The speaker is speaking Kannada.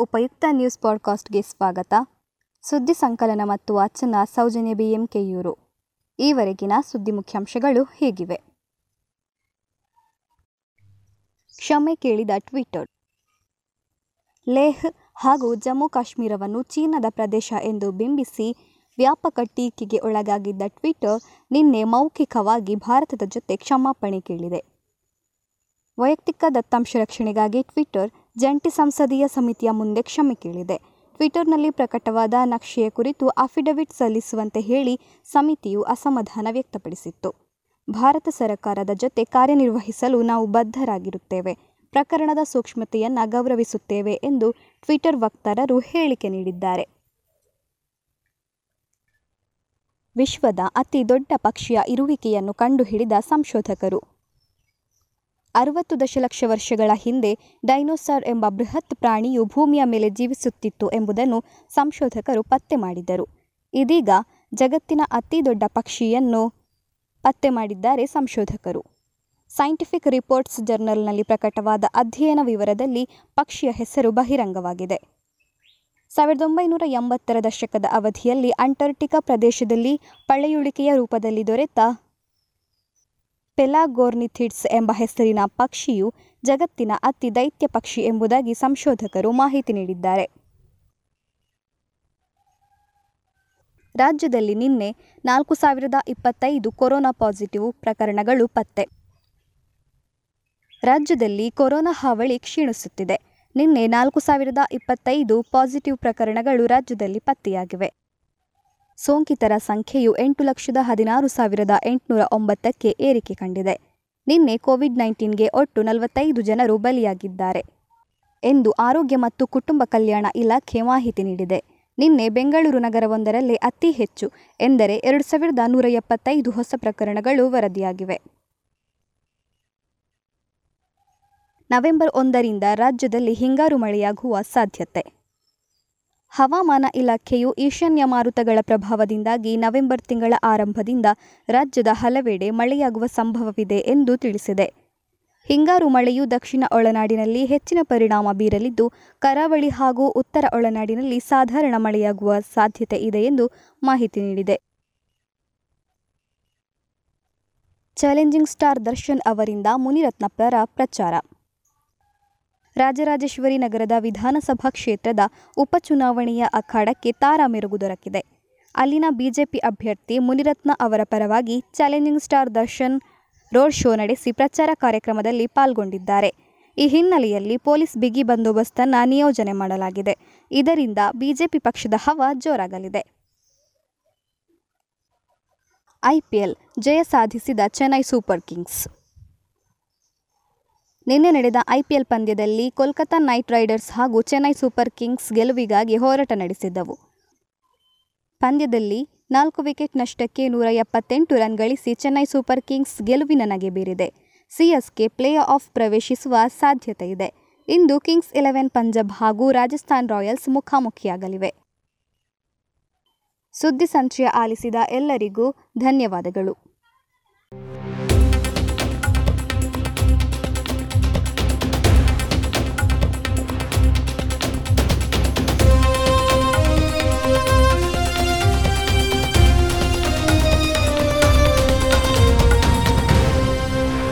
ಉಪಯುಕ್ತ ನ್ಯೂಸ್ ಪಾಡ್ಕಾಸ್ಟ್ಗೆ ಸ್ವಾಗತ. ಸುದ್ದಿ ಸಂಕಲನ ಮತ್ತು ವಾಚನ ಸೌಜನ್ಯ ಬಿಎಂ ಕೆಯೂರು ಈವರೆಗಿನ ಸುದ್ದಿ ಮುಖ್ಯಾಂಶಗಳು ಹೀಗಿವೆ. ಕ್ಷಮೆ ಕೇಳಿದ ಟ್ವಿಟರ್. ಲೇಹ್ ಹಾಗೂ ಜಮ್ಮು ಕಾಶ್ಮೀರವನ್ನು ಚೀನಾದ ಪ್ರದೇಶ ಎಂದು ಬಿಂಬಿಸಿ ವ್ಯಾಪಕ ಟೀಕೆಗೆ ಒಳಗಾಗಿದ್ದ ಟ್ವಿಟರ್ ನಿನ್ನೆ ಮೌಖಿಕವಾಗಿ ಭಾರತದ ಜೊತೆ ಕ್ಷಮಾಪಣೆ ಕೇಳಿದೆ. ವೈಯಕ್ತಿಕ ದತ್ತಾಂಶ ರಕ್ಷಣೆಗಾಗಿ ಟ್ವಿಟರ್ ಜಂಟಿ ಸಂಸದೀಯ ಸಮಿತಿಯ ಮುಂದೆ ಕ್ಷಮೆ ಕೇಳಿದೆ. ಟ್ವಿಟರ್ನಲ್ಲಿ ಪ್ರಕಟವಾದ ನಕ್ಷೆಯ ಕುರಿತು ಅಫಿಡವಿಟ್ ಸಲ್ಲಿಸುವಂತೆ ಹೇಳಿ ಸಮಿತಿಯು ಅಸಮಾಧಾನ ವ್ಯಕ್ತಪಡಿಸಿತ್ತು. ಭಾರತ ಸರ್ಕಾರದ ಜೊತೆ ಕಾರ್ಯನಿರ್ವಹಿಸಲು ನಾವು ಬದ್ಧರಾಗಿರುತ್ತೇವೆ. ಪ್ರಕರಣದ ಸೂಕ್ಷ್ಮತೆಯನ್ನು ಗೌರವಿಸುತ್ತೇವೆ ಎಂದು ಟ್ವಿಟರ್ ವಕ್ತಾರರು ಹೇಳಿಕೆ ನೀಡಿದ್ದಾರೆ. ವಿಶ್ವದ ಅತಿ ದೊಡ್ಡ ಪಕ್ಷಿಯ ಇರುವಿಕೆಯನ್ನು ಕಂಡುಹಿಡಿದ ಸಂಶೋಧಕರು. ಅರವತ್ತು ದಶಲಕ್ಷ ವರ್ಷಗಳ ಹಿಂದೆ ಡೈನೋಸಾರ್ ಎಂಬ ಬೃಹತ್ ಪ್ರಾಣಿಯು ಭೂಮಿಯ ಮೇಲೆ ಜೀವಿಸುತ್ತಿತ್ತು ಎಂಬುದನ್ನು ಸಂಶೋಧಕರು ಪತ್ತೆ ಮಾಡಿದ್ದರು. ಇದೀಗ ಜಗತ್ತಿನ ಅತಿ ದೊಡ್ಡ ಪಕ್ಷಿಯನ್ನು ಪತ್ತೆ ಮಾಡಿದ್ದಾರೆ ಸಂಶೋಧಕರು. ಸೈಂಟಿಫಿಕ್ ರಿಪೋರ್ಟ್ಸ್ ಜರ್ನಲ್ನಲ್ಲಿ ಪ್ರಕಟವಾದ ಅಧ್ಯಯನ ವಿವರದಲ್ಲಿ ಪಕ್ಷಿಯ ಹೆಸರು ಬಹಿರಂಗವಾಗಿದೆ. ಸಾವಿರದ ಒಂಬೈನೂರ ಎಂಬತ್ತರ ದಶಕದ ಅವಧಿಯಲ್ಲಿ ಅಂಟಾರ್ಟಿಕಾ ಪ್ರದೇಶದಲ್ಲಿ ಪಳೆಯುಳಿಕೆಯ ರೂಪದಲ್ಲಿ ದೊರೆತ ಪೆಲಾಗೋರ್ನಿಥಿಡ್ಸ್ ಎಂಬ ಹೆಸರಿನ ಪಕ್ಷಿಯು ಜಗತ್ತಿನ ಅತಿ ದೈತ್ಯ ಪಕ್ಷಿ ಎಂಬುದಾಗಿ ಸಂಶೋಧಕರು ಮಾಹಿತಿ ನೀಡಿದ್ದಾರೆ. ರಾಜ್ಯದಲ್ಲಿ ನಿನ್ನೆ ನಾಲ್ಕು ಸಾವಿರದ ಇಪ್ಪತ್ತೈದು ಕೊರೋನಾ ಪಾಸಿಟಿವ್ ಪ್ರಕರಣಗಳು ಪತ್ತೆ. ರಾಜ್ಯದಲ್ಲಿ ಕೊರೋನಾ ಹಾವಳಿ ಕ್ಷೀಣಿಸುತ್ತಿದೆ. ನಿನ್ನೆ ನಾಲ್ಕು ಸಾವಿರದ ಇಪ್ಪತ್ತೈದು ಪಾಸಿಟಿವ್ ಪ್ರಕರಣಗಳು ರಾಜ್ಯದಲ್ಲಿ ಪತ್ತೆಯಾಗಿವೆ. ಸೋಂಕಿತರ ಸಂಖ್ಯೆಯು ಎಂಟು ಲಕ್ಷದ ಹದಿನಾರು ಸಾವಿರದ ಎಂಟುನೂರ ಒಂಬತ್ತಕ್ಕೆ ಏರಿಕೆ ಕಂಡಿದೆ. ನಿನ್ನೆ ಕೋವಿಡ್ ನೈನ್ಟೀನ್ಗೆ ಒಟ್ಟು ನಲವತ್ತೈದು ಜನರು ಬಲಿಯಾಗಿದ್ದಾರೆ ಎಂದು ಆರೋಗ್ಯ ಮತ್ತು ಕುಟುಂಬ ಕಲ್ಯಾಣ ಇಲಾಖೆ ಮಾಹಿತಿ ನೀಡಿದೆ. ನಿನ್ನೆ ಬೆಂಗಳೂರು ನಗರವೊಂದರಲ್ಲಿ ಅತಿ ಹೆಚ್ಚು, ಎಂದರೆ ಎರಡು ಸಾವಿರದ ನೂರ ಎಪ್ಪತ್ತೈದು ಹೊಸ ಪ್ರಕರಣಗಳು ವರದಿಯಾಗಿವೆ. ನವೆಂಬರ್ ಒಂದರಿಂದ ರಾಜ್ಯದಲ್ಲಿ ಹಿಂಗಾರು ಮಳೆಯಾಗುವ ಸಾಧ್ಯತೆ. ಹವಾಮಾನ ಇಲಾಖೆಯು ಈಶಾನ್ಯ ಮಾರುತಗಳ ಪ್ರಭಾವದಿಂದಾಗಿ ನವೆಂಬರ್ ತಿಂಗಳ ಆರಂಭದಿಂದ ರಾಜ್ಯದ ಹಲವೆಡೆ ಮಳೆಯಾಗುವ ಸಂಭವವಿದೆ ಎಂದು ತಿಳಿಸಿದೆ. ಹಿಂಗಾರು ಮಳೆಯು ದಕ್ಷಿಣ ಒಳನಾಡಿನಲ್ಲಿ ಹೆಚ್ಚಿನ ಪರಿಣಾಮ ಬೀರಲಿದ್ದು, ಕರಾವಳಿ ಹಾಗೂ ಉತ್ತರ ಒಳನಾಡಿನಲ್ಲಿ ಸಾಧಾರಣ ಮಳೆಯಾಗುವ ಸಾಧ್ಯತೆ ಇದೆ ಎಂದು ಮಾಹಿತಿ ನೀಡಿದೆ. ಚಾಲೆಂಜಿಂಗ್ ಸ್ಟಾರ್ ದರ್ಶನ್ ಅವರಿಂದ ಮುನಿರತ್ನಪ್ಪರ ಪ್ರಚಾರ. ರಾಜರಾಜೇಶ್ವರಿ ನಗರದ ವಿಧಾನಸಭಾ ಕ್ಷೇತ್ರದ ಉಪಚುನಾವಣೆಯ ಅಖಾಡಕ್ಕೆ ತಾರಾ ಮೆರುಗು ದೊರಕಿದೆ. ಅಲ್ಲಿನ ಬಿಜೆಪಿ ಅಭ್ಯರ್ಥಿ ಮುನಿರತ್ನ ಅವರ ಪರವಾಗಿ challenging star Darshan road show ನಡೆಸಿ ಪ್ರಚಾರ ಕಾರ್ಯಕ್ರಮದಲ್ಲಿ ಪಾಲ್ಗೊಂಡಿದ್ದಾರೆ. ಈ ಹಿನ್ನೆಲೆಯಲ್ಲಿ ಪೊಲೀಸ್ ಬಿಗಿ ಬಂದೋಬಸ್ತನ್ನು ನಿಯೋಜನೆ ಮಾಡಲಾಗಿದೆ. ಇದರಿಂದ ಬಿಜೆಪಿ ಪಕ್ಷದ ಹವಾ ಜೋರಾಗಲಿದೆ. ಐಪಿಎಲ್ ಜಯ ಸಾಧಿಸಿದ ಚೆನ್ನೈ ಸೂಪರ್ ಕಿಂಗ್ಸ್. ನಿನ್ನೆ ನಡೆದ ಐಪಿಎಲ್ ಪಂದ್ಯದಲ್ಲಿ ಕೋಲ್ಕತಾ ನೈಟ್ ರೈಡರ್ಸ್ ಹಾಗೂ ಚೆನ್ನೈ ಸೂಪರ್ ಕಿಂಗ್ಸ್ ಗೆಲುವಿಗಾಗಿ ಹೋರಾಟ ನಡೆಸಿದ್ದವು. ಪಂದ್ಯದಲ್ಲಿ ನಾಲ್ಕು ವಿಕೆಟ್ ನಷ್ಟಕ್ಕೆ ನೂರ ಎಪ್ಪತ್ತೆಂಟು ರನ್ ಗಳಿಸಿ ಚೆನ್ನೈ ಸೂಪರ್ ಕಿಂಗ್ಸ್ ಗೆಲುವಿನ ನಗೆ ಬೀರಿದೆ. ಸಿಎಸ್ಕೆ ಪ್ಲೇ ಆಫ್ ಪ್ರವೇಶಿಸುವ ಸಾಧ್ಯತೆ ಇದೆ. ಇಂದು ಕಿಂಗ್ಸ್ ಇಲೆವೆನ್ ಪಂಜಾಬ್ ಹಾಗೂ ರಾಜಸ್ಥಾನ್ ರಾಯಲ್ಸ್ ಮುಖಾಮುಖಿಯಾಗಲಿವೆ. ಸುದ್ದಿ ಸಂಚಯ ಆಲಿಸಿದ ಎಲ್ಲರಿಗೂ ಧನ್ಯವಾದಗಳು.